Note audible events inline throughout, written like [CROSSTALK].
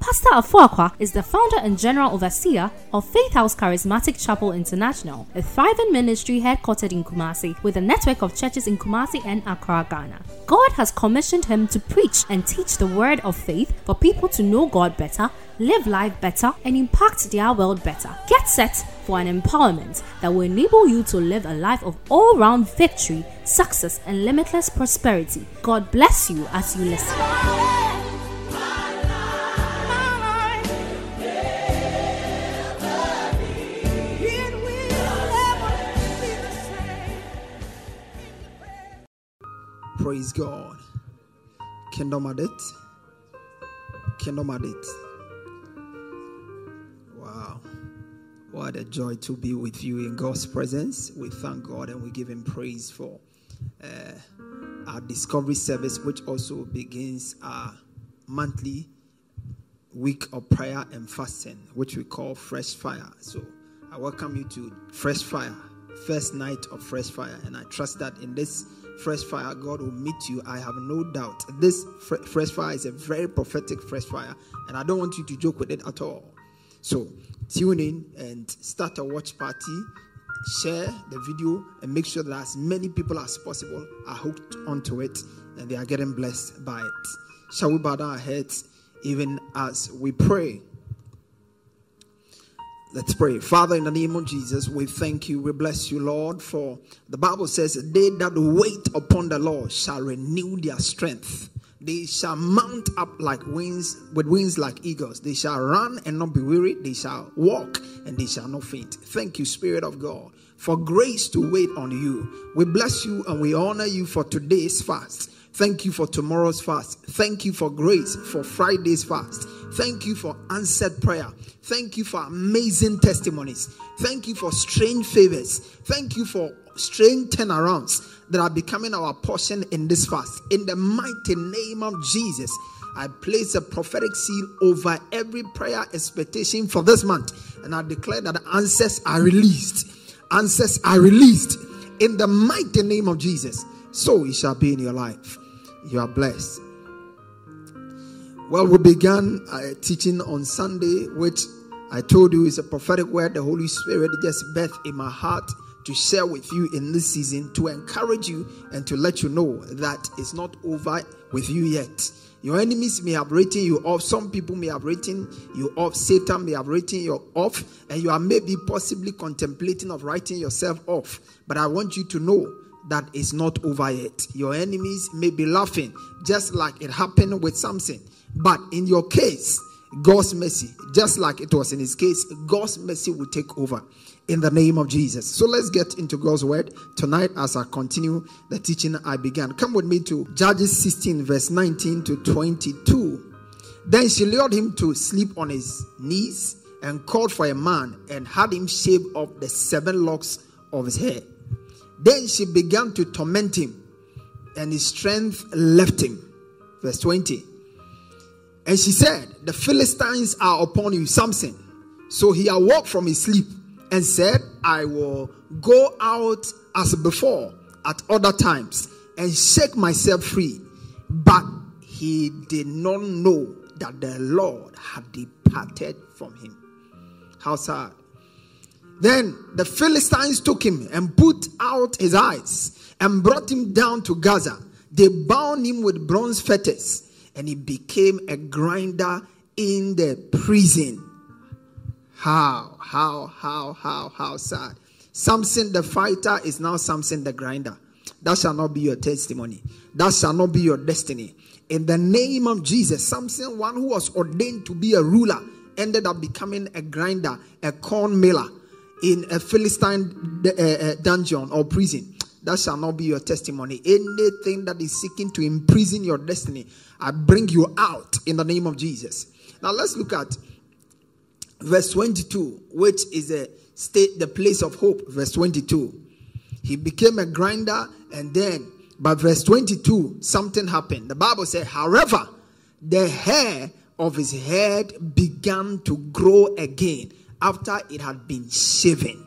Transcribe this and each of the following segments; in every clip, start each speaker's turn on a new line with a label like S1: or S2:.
S1: Pastor Afuakwa is the founder and general overseer of Faith House Charismatic Chapel International, a thriving ministry headquartered in Kumasi with a network of churches in Kumasi and Accra, Ghana. God has commissioned him to preach and teach the word of faith for people to know God better, live life better, and impact their world better. Get set for an empowerment that will enable you to live a life of all round victory, success, and limitless prosperity. God bless you as you listen.
S2: Praise God. Kingdom at it. Kingdom at it. Wow. What a joy to be with you in God's presence. We thank God and we give Him praise for uh, our discovery service, which also begins our monthly week of prayer and fasting, which we call Fresh Fire. So I welcome you to Fresh Fire, first night of Fresh Fire. And I trust that in this Fresh Fire, God will meet you. I have no doubt. This fre- Fresh Fire is a very prophetic Fresh Fire, and I don't want you to joke with it at all. So tune in and start a watch party. Share the video and make sure that as many people as possible are hooked onto it and they are getting blessed by it. Shall we bow our heads even as we pray? Let's pray. Father, in the name of Jesus, we thank you. We bless you, Lord, for the Bible says, They that wait upon the Lord shall renew their strength. They shall mount up like wings, with wings like eagles. They shall run and not be weary. They shall walk and they shall not faint. Thank you, Spirit of God, for grace to wait on you. We bless you and we honor you for today's fast. Thank you for tomorrow's fast. Thank you for grace for Friday's fast. Thank you for answered prayer. Thank you for amazing testimonies. Thank you for strange favors. Thank you for strange turnarounds that are becoming our portion in this fast. In the mighty name of Jesus, I place a prophetic seal over every prayer expectation for this month. And I declare that answers are released. Answers are released in the mighty name of Jesus. So it shall be in your life. You are blessed. Well, we began uh, teaching on Sunday, which I told you is a prophetic word the Holy Spirit just birthed in my heart to share with you in this season to encourage you and to let you know that it's not over with you yet. Your enemies may have written you off. Some people may have written you off. Satan may have written you off, and you are maybe possibly contemplating of writing yourself off. But I want you to know that it's not over yet. Your enemies may be laughing, just like it happened with Samson. But in your case, God's mercy, just like it was in his case, God's mercy will take over in the name of Jesus. So let's get into God's word tonight as I continue the teaching I began. Come with me to Judges 16, verse 19 to 22. Then she lured him to sleep on his knees and called for a man and had him shave off the seven locks of his hair. Then she began to torment him, and his strength left him. Verse 20. And she said, The Philistines are upon you, Samson. So he awoke from his sleep and said, I will go out as before at other times and shake myself free. But he did not know that the Lord had departed from him. How sad. Then the Philistines took him and put out his eyes and brought him down to Gaza. They bound him with bronze fetters and he became a grinder in the prison. How, how, how, how, how sad. Samson the fighter is now Samson the grinder. That shall not be your testimony. That shall not be your destiny. In the name of Jesus, Samson, one who was ordained to be a ruler, ended up becoming a grinder, a corn miller in a Philistine uh, uh, dungeon or prison. That shall not be your testimony. Anything that is seeking to imprison your destiny, I bring you out in the name of Jesus. Now let's look at verse 22, which is a state, the place of hope. Verse 22. He became a grinder, and then, but verse 22, something happened. The Bible said, however, the hair of his head began to grow again after it had been shaven.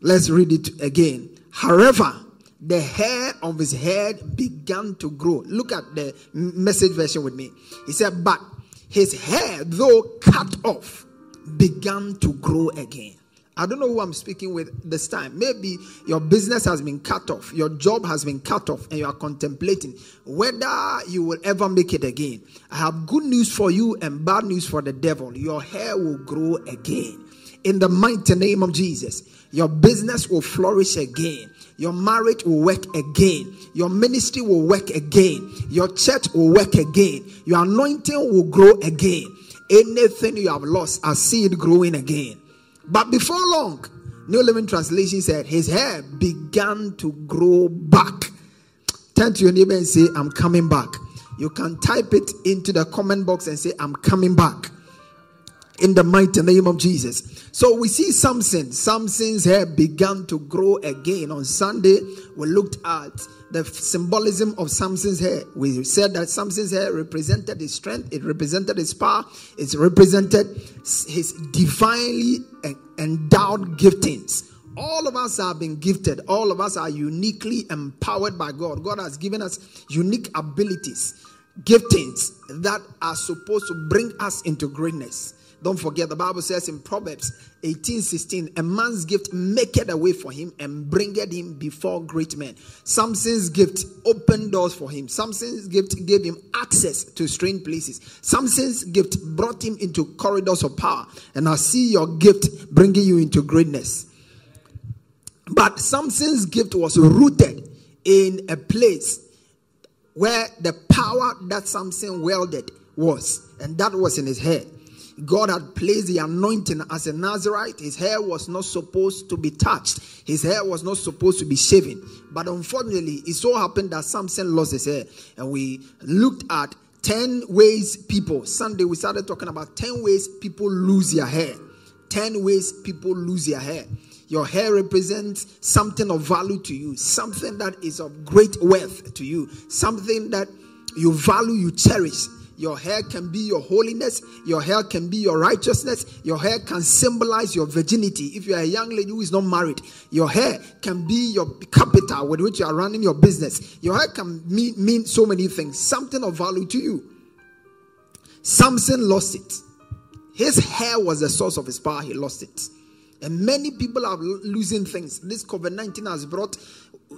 S2: Let's read it again. However, the hair of his head began to grow. Look at the message version with me. He said, But his hair, though cut off, began to grow again. I don't know who I'm speaking with this time. Maybe your business has been cut off, your job has been cut off, and you are contemplating whether you will ever make it again. I have good news for you and bad news for the devil. Your hair will grow again. In the mighty name of Jesus, your business will flourish again. Your marriage will work again. Your ministry will work again. Your church will work again. Your anointing will grow again. Anything you have lost, I see it growing again. But before long, New Living Translation said his hair began to grow back. Turn to your neighbor and say, I'm coming back. You can type it into the comment box and say, I'm coming back in the mighty name of Jesus. So we see Samson. Samson's hair began to grow again. On Sunday, we looked at the symbolism of Samson's hair. We said that Samson's hair represented his strength, it represented his power, it represented his divinely endowed giftings. All of us have been gifted. All of us are uniquely empowered by God. God has given us unique abilities, giftings that are supposed to bring us into greatness. Don't forget, the Bible says in Proverbs 18 16, a man's gift maketh a way for him and bringeth him before great men. Samson's gift opened doors for him. Samson's gift gave him access to strange places. Samson's gift brought him into corridors of power. And I see your gift bringing you into greatness. But Samson's gift was rooted in a place where the power that Samson wielded was, and that was in his head. God had placed the anointing as a Nazarite. His hair was not supposed to be touched, his hair was not supposed to be shaven. But unfortunately, it so happened that Samson lost his hair. And we looked at 10 ways people, Sunday, we started talking about 10 ways people lose their hair. 10 ways people lose their hair. Your hair represents something of value to you, something that is of great worth to you, something that you value, you cherish. Your hair can be your holiness. Your hair can be your righteousness. Your hair can symbolize your virginity. If you're a young lady who is not married, your hair can be your capital with which you are running your business. Your hair can mean, mean so many things, something of value to you. Samson lost it. His hair was the source of his power. He lost it. And many people are losing things. This COVID 19 has brought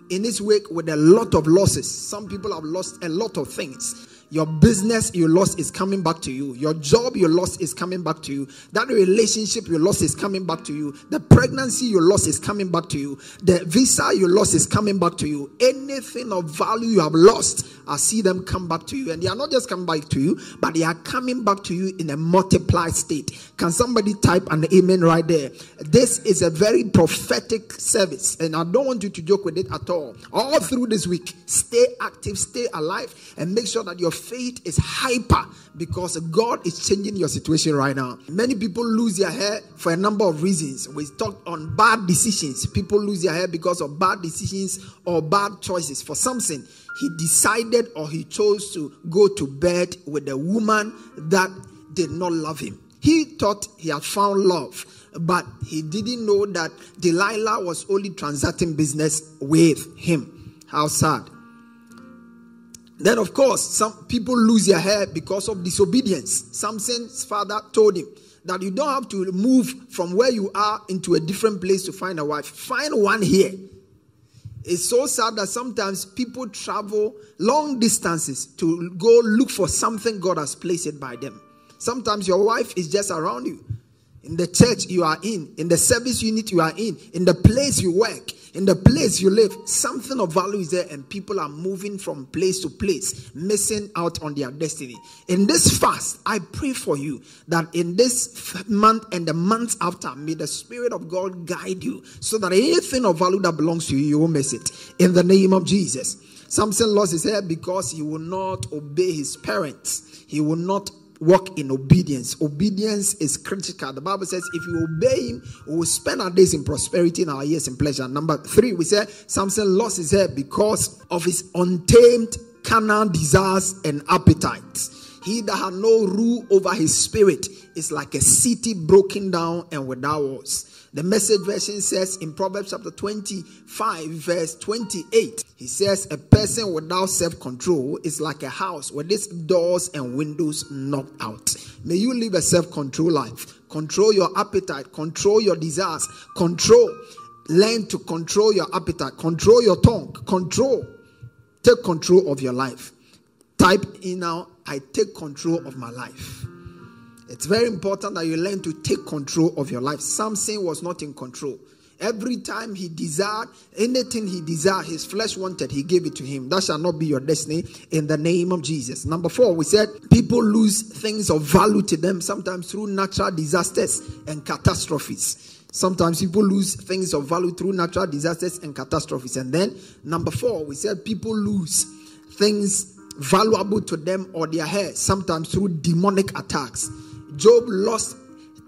S2: in its wake with a lot of losses. Some people have lost a lot of things. Your business you lost is coming back to you. Your job you lost is coming back to you. That relationship you lost is coming back to you. The pregnancy you lost is coming back to you. The visa you lost is coming back to you. Anything of value you have lost, I see them come back to you. And they are not just coming back to you, but they are coming back to you in a multiplied state. Can somebody type an amen right there? This is a very prophetic service, and I don't want you to joke with it at all. All through this week, stay active, stay alive, and make sure that your faith is hyper because God is changing your situation right now. Many people lose their hair for a number of reasons. We talked on bad decisions. People lose their hair because of bad decisions or bad choices. For Samson, he decided or he chose to go to bed with a woman that did not love him. He thought he had found love, but he didn't know that Delilah was only transacting business with him. How sad. Then, of course, some people lose their hair because of disobedience. Samson's father told him that you don't have to move from where you are into a different place to find a wife. Find one here. It's so sad that sometimes people travel long distances to go look for something God has placed it by them. Sometimes your wife is just around you. In the church you are in, in the service unit you are in, in the place you work, in the place you live, something of value is there, and people are moving from place to place, missing out on their destiny. In this fast, I pray for you that in this month and the months after, may the Spirit of God guide you so that anything of value that belongs to you, you won't miss it. In the name of Jesus. Samson lost his hair because he will not obey his parents. He will not walk in obedience. Obedience is critical. The Bible says, if you obey him, we will spend our days in prosperity and our years in pleasure. Number three, we said Samson lost his head because of his untamed carnal desires and appetites. He that had no rule over his spirit is like a city broken down and without walls. The message version says in Proverbs chapter 25, verse 28, he says, A person without self control is like a house with its doors and windows knocked out. May you live a self control life. Control your appetite, control your desires, control. Learn to control your appetite, control your tongue, control. Take control of your life. Type in now, I take control of my life. It's very important that you learn to take control of your life. Samson was not in control. Every time he desired anything he desired, his flesh wanted, he gave it to him. That shall not be your destiny in the name of Jesus. Number four, we said people lose things of value to them sometimes through natural disasters and catastrophes. Sometimes people lose things of value through natural disasters and catastrophes. And then, number four, we said people lose things valuable to them or their hair, sometimes through demonic attacks. Job lost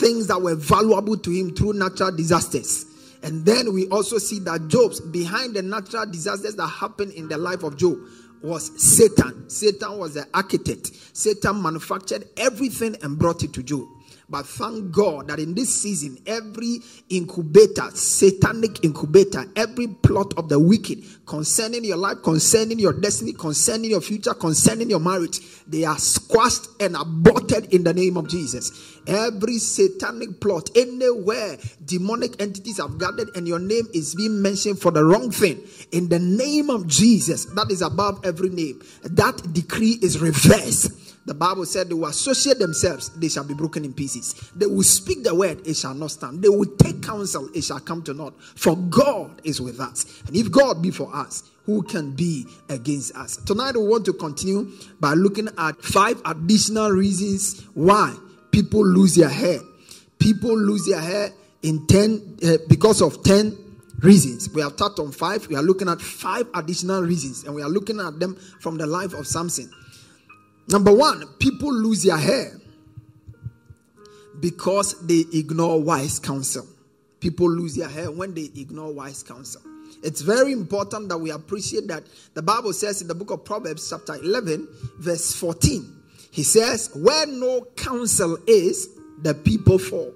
S2: things that were valuable to him through natural disasters. And then we also see that Job's behind the natural disasters that happened in the life of Job was Satan. Satan was the architect. Satan manufactured everything and brought it to Job. But thank God that in this season, every incubator, satanic incubator, every plot of the wicked concerning your life, concerning your destiny, concerning your future, concerning your marriage, they are squashed and aborted in the name of Jesus. Every satanic plot, anywhere demonic entities have gathered and your name is being mentioned for the wrong thing, in the name of Jesus, that is above every name, that decree is reversed the Bible said they will associate themselves, they shall be broken in pieces. They will speak the word, it shall not stand. They will take counsel, it shall come to naught. For God is with us. And if God be for us, who can be against us? Tonight we want to continue by looking at five additional reasons why people lose their hair. People lose their hair in 10 uh, because of 10 reasons. We have touched on five. We are looking at five additional reasons, and we are looking at them from the life of Samson. Number one, people lose their hair because they ignore wise counsel. People lose their hair when they ignore wise counsel. It's very important that we appreciate that the Bible says in the book of Proverbs, chapter 11, verse 14, he says, Where no counsel is, the people fall.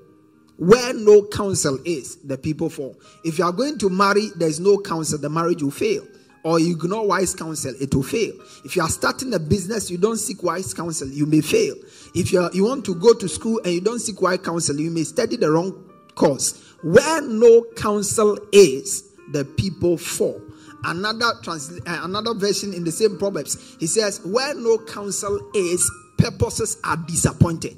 S2: Where no counsel is, the people fall. If you are going to marry, there's no counsel, the marriage will fail or you ignore wise counsel, it will fail. If you are starting a business, you don't seek wise counsel, you may fail. If you, are, you want to go to school and you don't seek wise counsel, you may study the wrong course. Where no counsel is, the people fall. Another trans- uh, another version in the same Proverbs, he says, Where no counsel is, purposes are disappointed.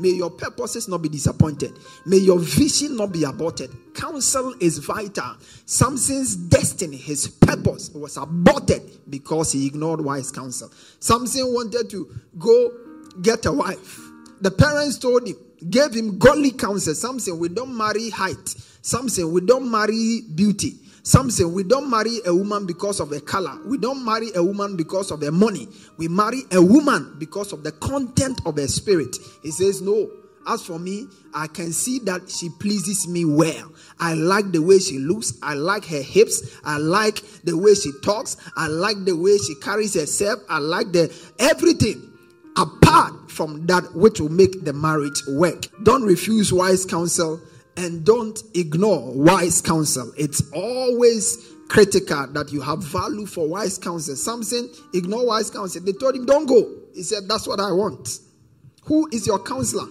S2: May your purposes not be disappointed. May your vision not be aborted. Counsel is vital. Samson's destiny, his purpose was aborted because he ignored wise counsel. Samson wanted to go get a wife. The parents told him, gave him godly counsel. Samson, we don't marry height. Samson, we don't marry beauty. Samson, we don't marry a woman because of her color. We don't marry a woman because of her money. We marry a woman because of the content of her spirit. He says, No. As for me, I can see that she pleases me well. I like the way she looks. I like her hips. I like the way she talks. I like the way she carries herself. I like the everything apart from that which will make the marriage work. Don't refuse wise counsel and don't ignore wise counsel. It's always critical that you have value for wise counsel. Samson ignore wise counsel. They told him, Don't go. He said, That's what I want. Who is your counselor?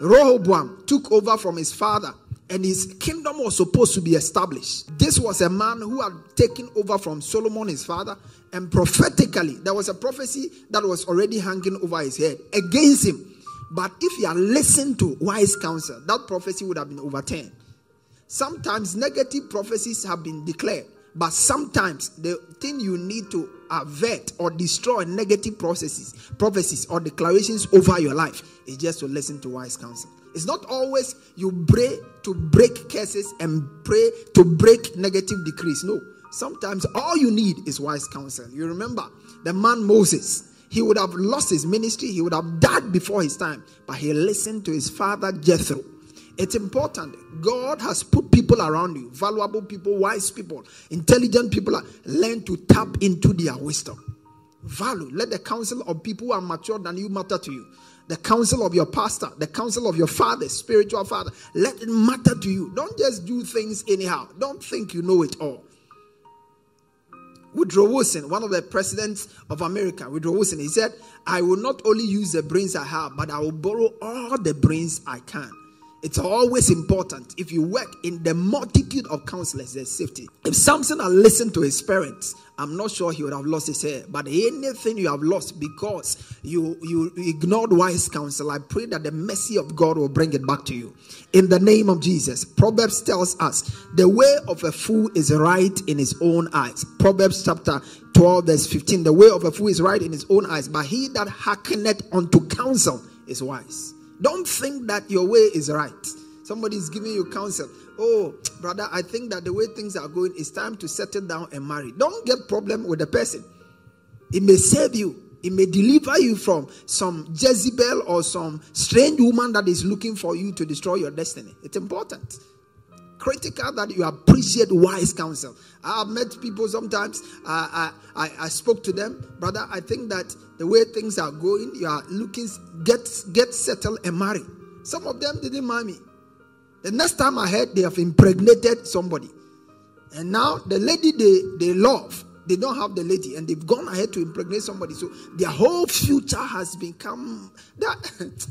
S2: Rehoboam took over from his father and his kingdom was supposed to be established. This was a man who had taken over from Solomon, his father, and prophetically, there was a prophecy that was already hanging over his head against him. But if you are listened to wise counsel, that prophecy would have been overturned. Sometimes negative prophecies have been declared, but sometimes the thing you need to avert or destroy negative processes, prophecies or declarations over your life is just to listen to wise counsel. It's not always you pray to break curses and pray to break negative decrees. No. Sometimes all you need is wise counsel. You remember the man Moses he would have lost his ministry, he would have died before his time, but he listened to his father Jethro. It's important. God has put people around you, valuable people, wise people, intelligent people. Uh, learn to tap into their wisdom. Value. Let the counsel of people who are mature than you matter to you. The counsel of your pastor, the counsel of your father, spiritual father, let it matter to you. Don't just do things anyhow. Don't think you know it all. Woodrow Wilson, one of the presidents of America, Woodrow Wilson, he said, I will not only use the brains I have, but I will borrow all the brains I can. It's always important. If you work in the multitude of counselors, there's safety. If Samson had listened to his parents, I'm not sure he would have lost his hair. But anything you have lost because you, you ignored wise counsel, I pray that the mercy of God will bring it back to you. In the name of Jesus. Proverbs tells us the way of a fool is right in his own eyes. Proverbs chapter 12, verse 15. The way of a fool is right in his own eyes, but he that hearkeneth unto counsel is wise. Don't think that your way is right. Somebody is giving you counsel. Oh, brother, I think that the way things are going, it's time to settle down and marry. Don't get problem with the person. It may save you. It may deliver you from some Jezebel or some strange woman that is looking for you to destroy your destiny. It's important. Critical that you appreciate wise counsel. I have met people sometimes. I, I, I spoke to them, brother. I think that the way things are going, you are looking get get settled and marry. Some of them didn't marry me. The next time I heard they have impregnated somebody, and now the lady they they love, they don't have the lady, and they've gone ahead to impregnate somebody. So their whole future has become [LAUGHS] that.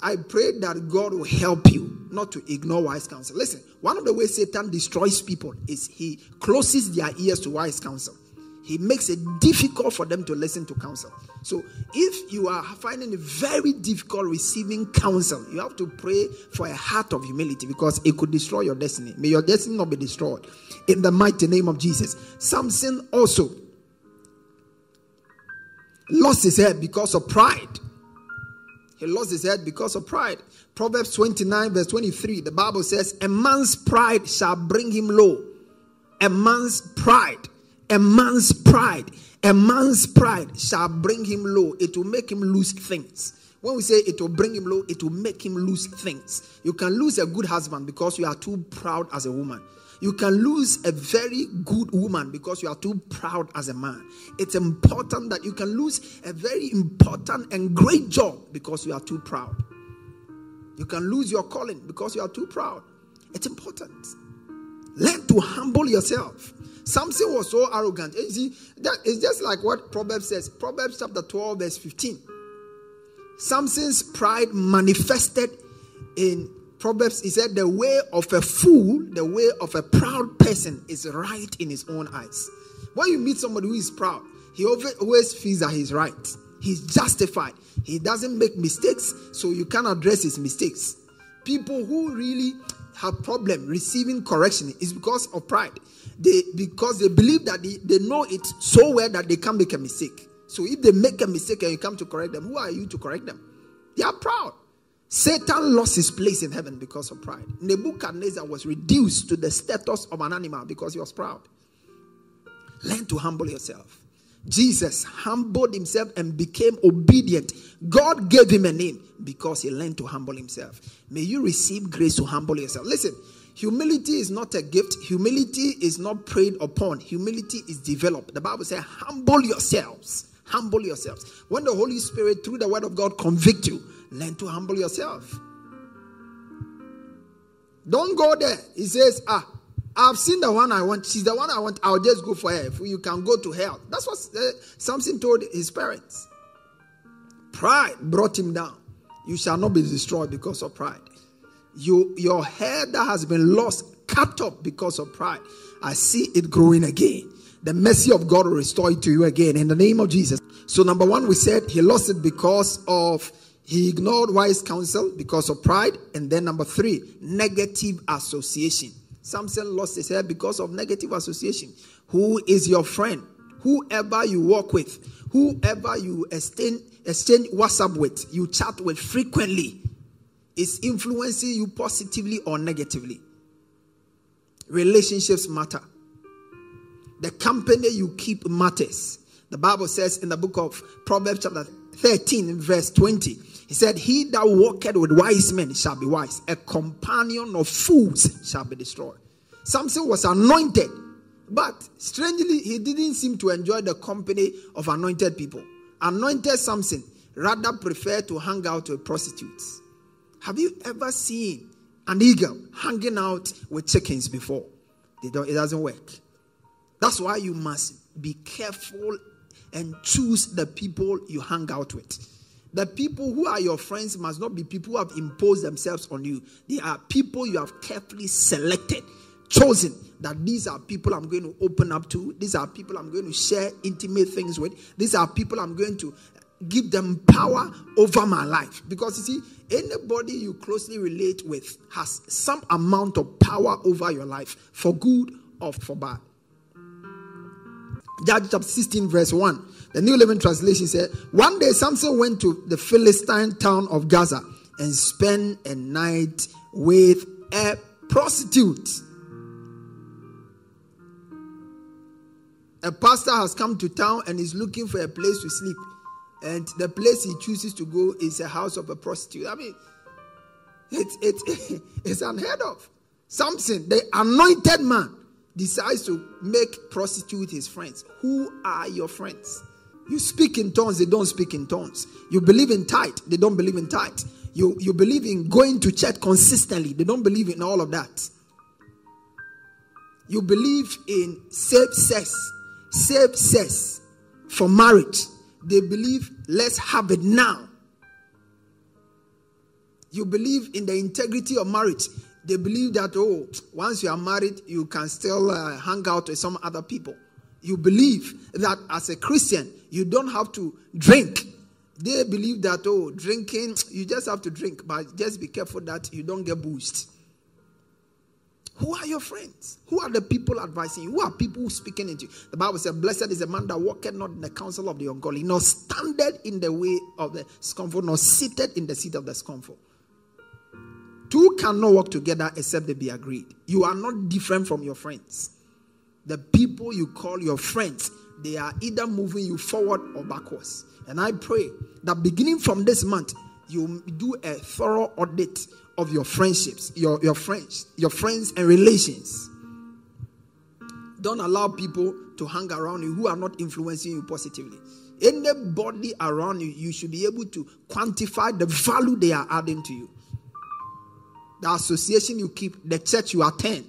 S2: I pray that God will help you not to ignore wise counsel. Listen, one of the ways Satan destroys people is he closes their ears to wise counsel. He makes it difficult for them to listen to counsel. So, if you are finding it very difficult receiving counsel, you have to pray for a heart of humility because it could destroy your destiny. May your destiny not be destroyed. In the mighty name of Jesus. Samson also lost his head because of pride. He lost his head because of pride. Proverbs 29, verse 23, the Bible says, A man's pride shall bring him low. A man's pride, a man's pride, a man's pride shall bring him low. It will make him lose things. When we say it will bring him low, it will make him lose things. You can lose a good husband because you are too proud as a woman. You can lose a very good woman because you are too proud as a man. It's important that you can lose a very important and great job because you are too proud. You can lose your calling because you are too proud. It's important. Learn to humble yourself. Samson was so arrogant. You see, that is just like what Proverbs says. Proverbs chapter 12, verse 15. Samson's pride manifested in Proverbs, he said, The way of a fool, the way of a proud person is right in his own eyes. When you meet somebody who is proud, he always feels that he's right. He's justified. He doesn't make mistakes, so you can address his mistakes. People who really have problem receiving correction is because of pride. They because they believe that they, they know it so well that they can't make a mistake. So if they make a mistake and you come to correct them, who are you to correct them? They are proud. Satan lost his place in heaven because of pride. Nebuchadnezzar was reduced to the status of an animal because he was proud. Learn to humble yourself. Jesus humbled himself and became obedient. God gave him a name because he learned to humble himself. May you receive grace to humble yourself. Listen, humility is not a gift, humility is not preyed upon, humility is developed. The Bible says, humble yourselves. Humble yourselves. When the Holy Spirit, through the word of God, convict you, learn to humble yourself. Don't go there. He says, Ah, I've seen the one I want. She's the one I want. I'll just go for her. You can go to hell. That's what uh, Samson told his parents. Pride brought him down. You shall not be destroyed because of pride. You, your hair that has been lost, cut up because of pride. I see it growing again. The mercy of God will restore it to you again in the name of Jesus. So, number one, we said he lost it because of he ignored wise counsel because of pride. And then number three, negative association. Samson lost his head because of negative association. Who is your friend? Whoever you walk with, whoever you exchange, exchange WhatsApp with, you chat with frequently, is influencing you positively or negatively. Relationships matter. The company you keep matters. The Bible says in the book of Proverbs, chapter 13, verse 20, he said, He that walketh with wise men shall be wise, a companion of fools shall be destroyed. Samson was anointed, but strangely, he didn't seem to enjoy the company of anointed people. Anointed Samson rather preferred to hang out with prostitutes. Have you ever seen an eagle hanging out with chickens before? it doesn't work. That's why you must be careful and choose the people you hang out with. The people who are your friends must not be people who have imposed themselves on you. They are people you have carefully selected, chosen that these are people I'm going to open up to. These are people I'm going to share intimate things with. These are people I'm going to give them power over my life. Because you see, anybody you closely relate with has some amount of power over your life, for good or for bad. Judges chapter 16, verse 1. The New Living Translation said, One day Samson went to the Philistine town of Gaza and spent a night with a prostitute. A pastor has come to town and is looking for a place to sleep. And the place he chooses to go is a house of a prostitute. I mean, it's, it, [LAUGHS] it's unheard of. Samson, the anointed man, decides to make prostitute his friends. Who are your friends? You speak in tongues, they don't speak in tongues. You believe in tithe, they don't believe in tithe. You, you believe in going to church consistently, they don't believe in all of that. You believe in safe sex, safe sex for marriage. They believe, let's have it now. You believe in the integrity of marriage. They believe that, oh, once you are married, you can still uh, hang out with some other people. You believe that as a Christian, you don't have to drink. They believe that, oh, drinking, you just have to drink, but just be careful that you don't get boosted. Who are your friends? Who are the people advising you? Who are people speaking into you? The Bible says, Blessed is the man that walketh not in the counsel of the ungodly, nor standeth in the way of the scornful, nor seated in the seat of the scornful. Cannot work together except they be agreed. You are not different from your friends. The people you call your friends they are either moving you forward or backwards. And I pray that beginning from this month, you do a thorough audit of your friendships, your, your friends, your friends and relations. Don't allow people to hang around you who are not influencing you positively. Anybody around you, you should be able to quantify the value they are adding to you. The association you keep, the church you attend,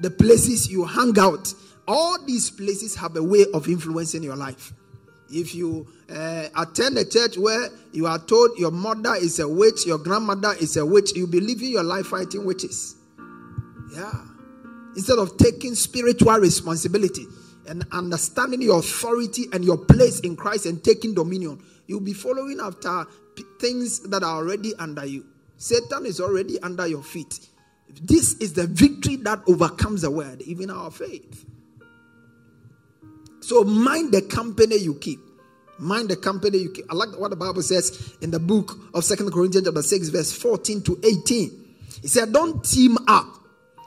S2: the places you hang out, all these places have a way of influencing your life. If you uh, attend a church where you are told your mother is a witch, your grandmother is a witch, you'll be living your life fighting witches. Yeah. Instead of taking spiritual responsibility and understanding your authority and your place in Christ and taking dominion, you'll be following after p- things that are already under you. Satan is already under your feet. This is the victory that overcomes the world, even our faith. So mind the company you keep. Mind the company you keep. I like what the Bible says in the book of Second Corinthians chapter 6, verse 14 to 18. He said, Don't team up.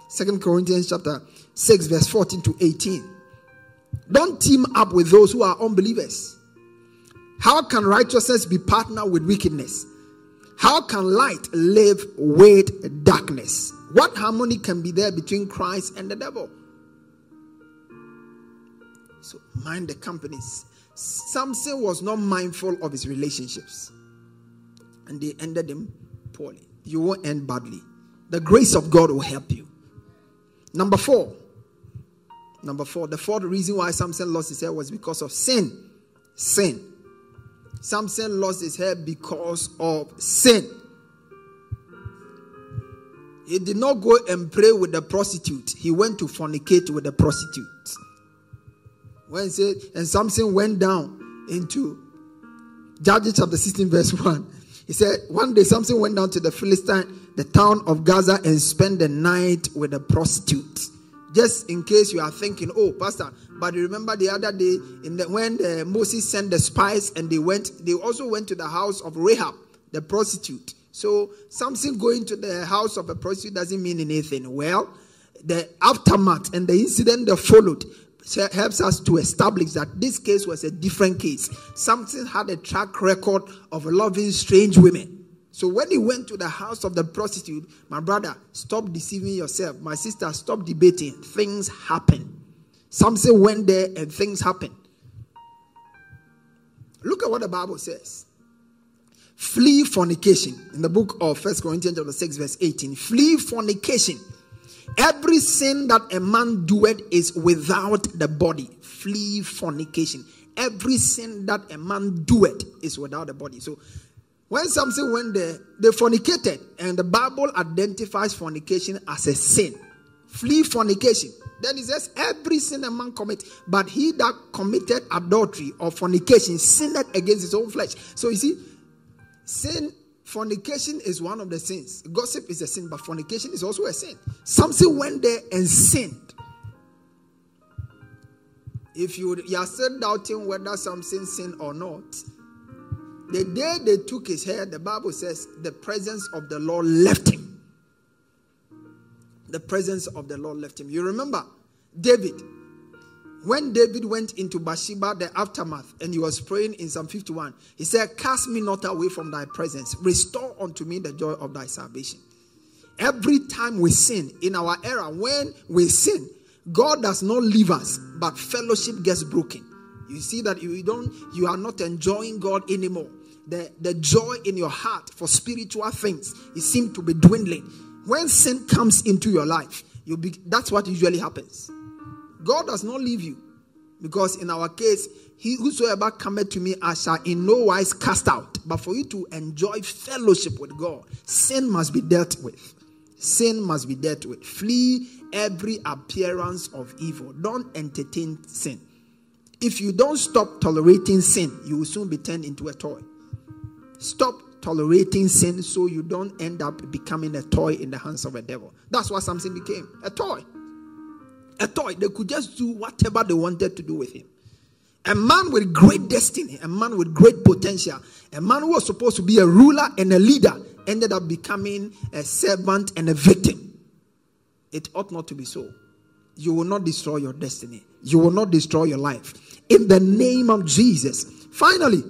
S2: Second Corinthians chapter 6, verse 14 to 18. Don't team up with those who are unbelievers. How can righteousness be partnered with wickedness? How can light live with darkness? What harmony can be there between Christ and the devil? So mind the companies. Samson was not mindful of his relationships, and they ended him poorly. You won't end badly. The grace of God will help you. Number four. Number four. The fourth reason why Samson lost his hair was because of sin. Sin. Samson lost his hair because of sin. He did not go and pray with the prostitute, he went to fornicate with the prostitute. When said, and Samson went down into Judges chapter 16, verse 1. He said, One day Samson went down to the Philistine, the town of Gaza, and spent the night with a prostitute. Just in case you are thinking, oh, Pastor, but remember the other day in the, when the, Moses sent the spies and they went, they also went to the house of Rahab, the prostitute. So Samson going to the house of a prostitute doesn't mean anything. Well, the aftermath and the incident that followed helps us to establish that this case was a different case. Samson had a track record of loving strange women. So when he went to the house of the prostitute, my brother, stop deceiving yourself. My sister, stop debating. Things happen. Samson went there and things happened. Look at what the Bible says. Flee fornication. In the book of First Corinthians chapter 6, verse 18. Flee fornication. Every sin that a man doeth is without the body. Flee fornication. Every sin that a man doeth is without the body. So when Samson went there, they fornicated, and the Bible identifies fornication as a sin. Flee fornication. Then he says, Every sin a man commit, but he that committed adultery or fornication sinned against his own flesh. So you see, sin Fornication is one of the sins. Gossip is a sin, but fornication is also a sin. Samson went there and sinned. If you, you are still doubting whether Samson sinned or not, the day they took his hair, the Bible says the presence of the Lord left him. The presence of the Lord left him. You remember David, when David went into Bathsheba, the aftermath, and he was praying in Psalm 51, he said, Cast me not away from thy presence, restore unto me the joy of thy salvation. Every time we sin in our era, when we sin, God does not leave us, but fellowship gets broken. You see that you don't, you are not enjoying God anymore. The, the joy in your heart for spiritual things, it seems to be dwindling. When sin comes into your life, you be, that's what usually happens. God does not leave you. Because in our case, he whosoever cometh to me, I shall in no wise cast out. But for you to enjoy fellowship with God, sin must be dealt with. Sin must be dealt with. Flee every appearance of evil. Don't entertain sin. If you don't stop tolerating sin, you will soon be turned into a toy. Stop tolerating sin so you don't end up becoming a toy in the hands of a devil. That's what Samson became a toy a toy. They could just do whatever they wanted to do with him. A man with great destiny, a man with great potential, a man who was supposed to be a ruler and a leader ended up becoming a servant and a victim. It ought not to be so. You will not destroy your destiny, you will not destroy your life. In the name of Jesus. Finally,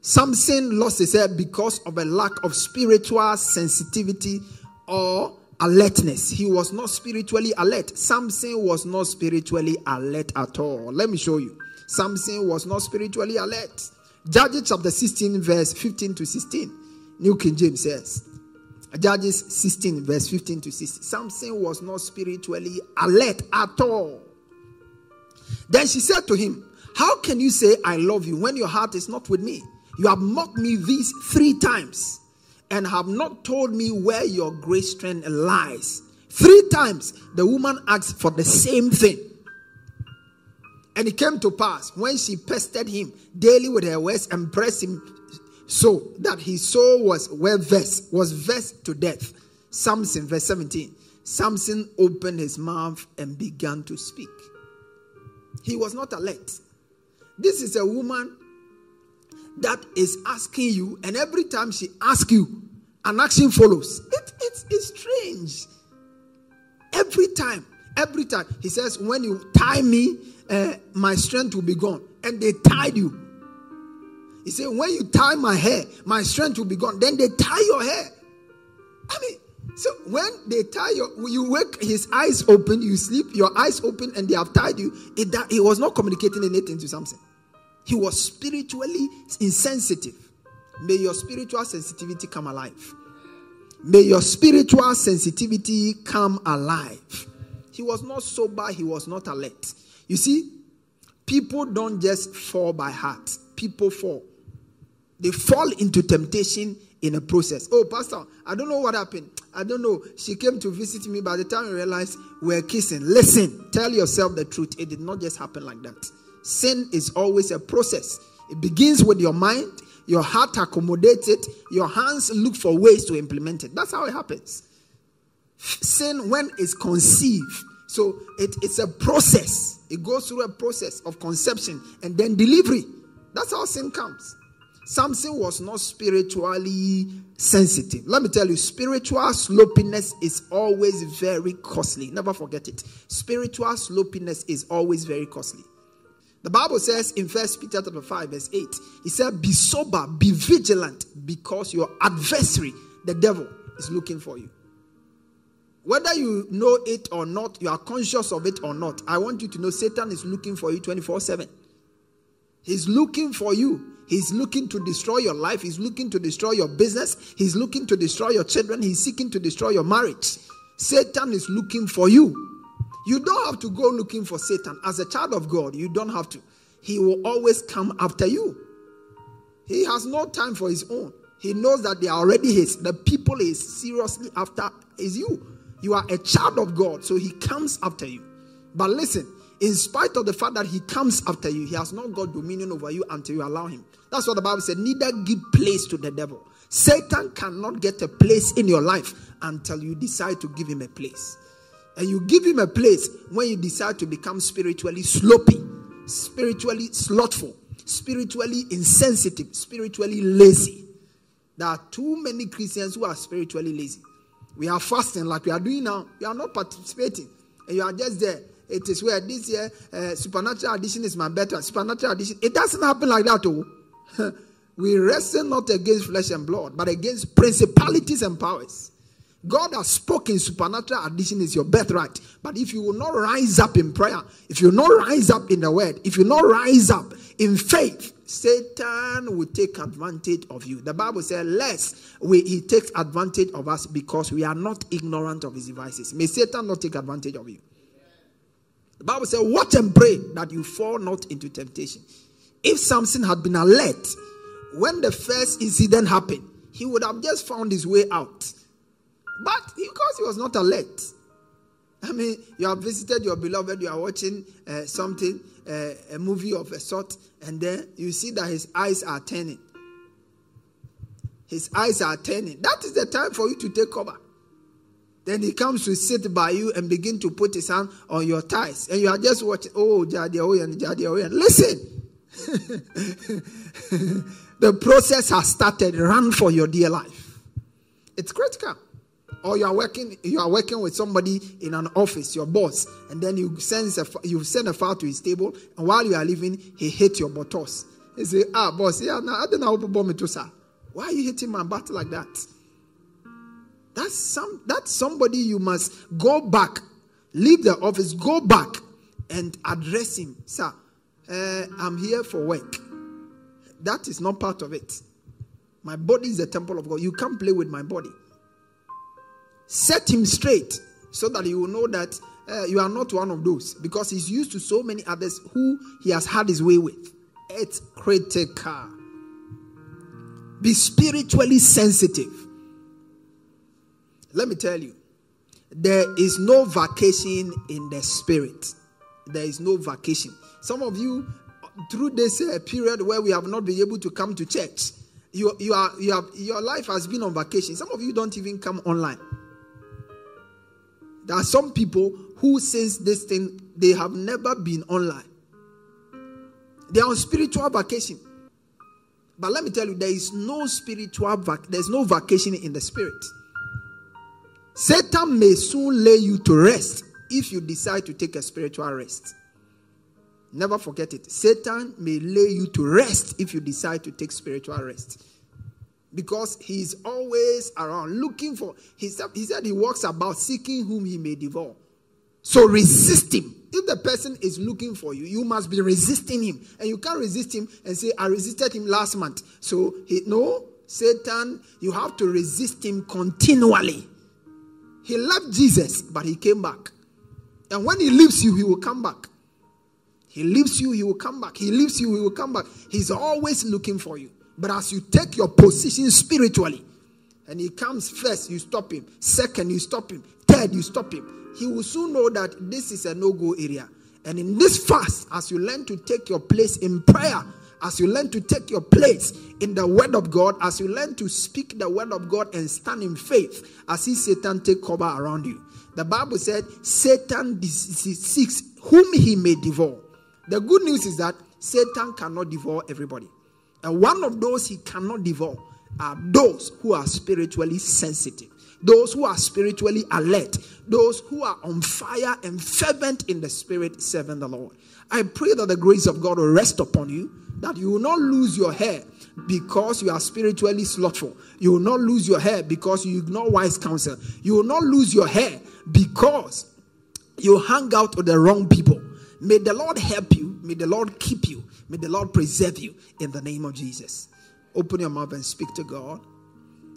S2: Samson lost his head eh, because of a lack of spiritual sensitivity or alertness. He was not spiritually alert. Samson was not spiritually alert at all. Let me show you. Samson was not spiritually alert. Judges chapter 16, verse 15 to 16. New King James says. Judges 16, verse 15 to 16. Samson was not spiritually alert at all. Then she said to him, How can you say I love you when your heart is not with me? You have mocked me these three times and have not told me where your great strength lies. Three times the woman asked for the same thing. And it came to pass when she pestered him daily with her words and pressed him so that his soul was well vexed, was vexed to death. Samson, verse 17. Samson opened his mouth and began to speak. He was not alert. This is a woman that is asking you, and every time she asks you, an action follows. It, it, it's strange. Every time, every time. He says, When you tie me, uh, my strength will be gone. And they tied you. He said, When you tie my hair, my strength will be gone. Then they tie your hair. I mean, so when they tie your, you wake, his eyes open, you sleep, your eyes open, and they have tied you. It, that, he was not communicating anything to something. He was spiritually insensitive. May your spiritual sensitivity come alive. May your spiritual sensitivity come alive. He was not sober, he was not alert. You see, people don't just fall by heart, people fall. They fall into temptation in a process. Oh, Pastor, I don't know what happened. I don't know. She came to visit me. By the time I realized we're kissing, listen, tell yourself the truth. It did not just happen like that. Sin is always a process. It begins with your mind, your heart accommodates it, your hands look for ways to implement it. That's how it happens. Sin, when it's conceived, so it, it's a process. It goes through a process of conception and then delivery. That's how sin comes. Samson was not spiritually sensitive. Let me tell you, spiritual sloppiness is always very costly. Never forget it. Spiritual sloppiness is always very costly. The Bible says in First Peter chapter 5, verse 8, he said, Be sober, be vigilant, because your adversary, the devil, is looking for you. Whether you know it or not, you are conscious of it or not, I want you to know Satan is looking for you 24 7. He's looking for you. He's looking to destroy your life. He's looking to destroy your business. He's looking to destroy your children. He's seeking to destroy your marriage. Satan is looking for you. You don't have to go looking for Satan. As a child of God, you don't have to. He will always come after you. He has no time for his own. He knows that they are already his. The people is seriously after is you. You are a child of God, so he comes after you. But listen, in spite of the fact that he comes after you, he has not got dominion over you until you allow him. That's what the Bible said. Neither give place to the devil. Satan cannot get a place in your life until you decide to give him a place. And you give him a place when you decide to become spiritually sloppy, spiritually slothful, spiritually insensitive, spiritually lazy. There are too many Christians who are spiritually lazy. We are fasting like we are doing now. You are not participating. And you are just there. It is where this year uh, supernatural addition is my better. Supernatural addition. It doesn't happen like that, oh. [LAUGHS] we wrestle not against flesh and blood, but against principalities and powers. God has spoken supernatural addition is your birthright. But if you will not rise up in prayer, if you will not rise up in the word, if you will not rise up in faith, Satan will take advantage of you. The Bible says, less we, he takes advantage of us because we are not ignorant of his devices. May Satan not take advantage of you. The Bible says, watch and pray that you fall not into temptation. If Samson had been alert when the first incident happened, he would have just found his way out. But because he was not alert, I mean, you have visited your beloved, you are watching uh, something, uh, a movie of a sort, and then you see that his eyes are turning. His eyes are turning. That is the time for you to take cover. Then he comes to sit by you and begin to put his hand on your thighs. And you are just watching, oh, Jadi Oyen, Jadi Oyen. Listen. [LAUGHS] the process has started. Run for your dear life. It's critical or you are working you are working with somebody in an office your boss and then you send a you send a file to his table and while you are leaving he hit your buttocks. He say ah boss yeah now i don't know how to sir. Why are you hitting my butt like that? That's some that's somebody you must go back leave the office go back and address him. Sir uh, i'm here for work. That is not part of it. My body is the temple of god. You can't play with my body set him straight so that he will know that uh, you are not one of those because he's used to so many others who he has had his way with. It's critical. Be spiritually sensitive. Let me tell you, there is no vacation in the spirit. There is no vacation. Some of you, through this uh, period where we have not been able to come to church, you, you are, you have, your life has been on vacation. Some of you don't even come online. There are some people who, since this thing, they have never been online. They are on spiritual vacation. But let me tell you, there is no spiritual vac- there's no vacation in the spirit. Satan may soon lay you to rest if you decide to take a spiritual rest. Never forget it. Satan may lay you to rest if you decide to take spiritual rest because he's always around looking for he said, he said he walks about seeking whom he may devour. So resist him. If the person is looking for you you must be resisting him. And you can't resist him and say i resisted him last month. So he no satan you have to resist him continually. He left jesus but he came back. And when he leaves you he will come back. He leaves you he will come back. He leaves you he will come back. He's always looking for you but as you take your position spiritually, and he comes first, you stop him. Second, you stop him. Third, you stop him. He will soon know that this is a no go area. And in this fast, as you learn to take your place in prayer, as you learn to take your place in the word of God, as you learn to speak the word of God and stand in faith, as see Satan take cover around you. The Bible said, Satan seeks whom he may devour. The good news is that Satan cannot devour everybody. And one of those he cannot devour are those who are spiritually sensitive, those who are spiritually alert, those who are on fire and fervent in the spirit serving the Lord. I pray that the grace of God will rest upon you, that you will not lose your hair because you are spiritually slothful. You will not lose your hair because you ignore wise counsel. You will not lose your hair because you hang out with the wrong people. May the Lord help you. May the Lord keep you. May the Lord preserve you in the name of Jesus. Open your mouth and speak to God.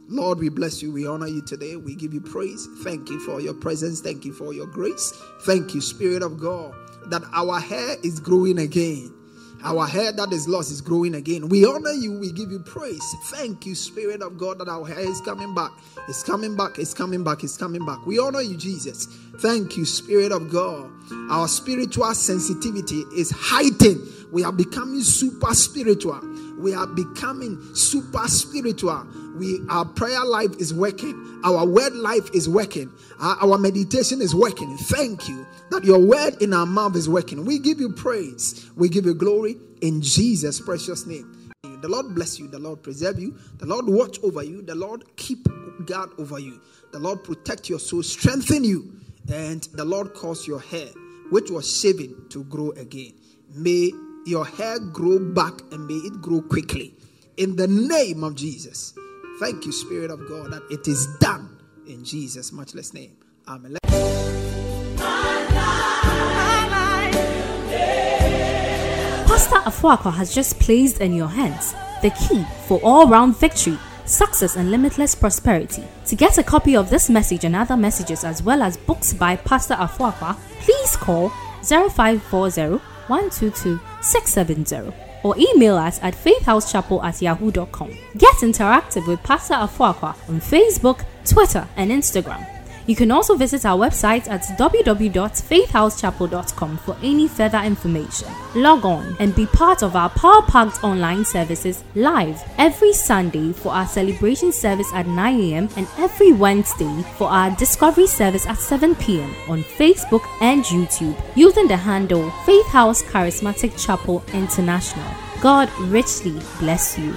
S2: Lord, we bless you. We honor you today. We give you praise. Thank you for your presence. Thank you for your grace. Thank you, Spirit of God, that our hair is growing again. Our hair that is lost is growing again. We honor you. We give you praise. Thank you, Spirit of God, that our hair is coming back. It's coming back. It's coming back. It's coming back. We honor you, Jesus. Thank you, Spirit of God. Our spiritual sensitivity is heightened. We are becoming super spiritual. We are becoming super spiritual. We our prayer life is working. Our word life is working. Our, our meditation is working. Thank you that your word in our mouth is working. We give you praise. We give you glory in Jesus' precious name. The Lord bless you. The Lord preserve you. The Lord watch over you. The Lord keep guard over you. The Lord protect your soul, strengthen you, and the Lord cause your hair, which was shaven, to grow again. May your hair grow back and may it grow quickly. In the name of Jesus. Thank you, Spirit of God, that it is done in Jesus' matchless name. Amen.
S1: Pastor Afuakwa has just placed in your hands the key for all round victory, success, and limitless prosperity. To get a copy of this message and other messages, as well as books by Pastor Afuakwa, please call 0540 122 670 or email us at faithhousechapel at yahoo.com. Get interactive with Pastor Afuakwa on Facebook, Twitter, and Instagram. You can also visit our website at www.faithhousechapel.com for any further information. Log on and be part of our Power Packed online services live every Sunday for our celebration service at 9 a.m. and every Wednesday for our discovery service at 7 p.m. on Facebook and YouTube using the handle Faith House Charismatic Chapel International. God richly bless you.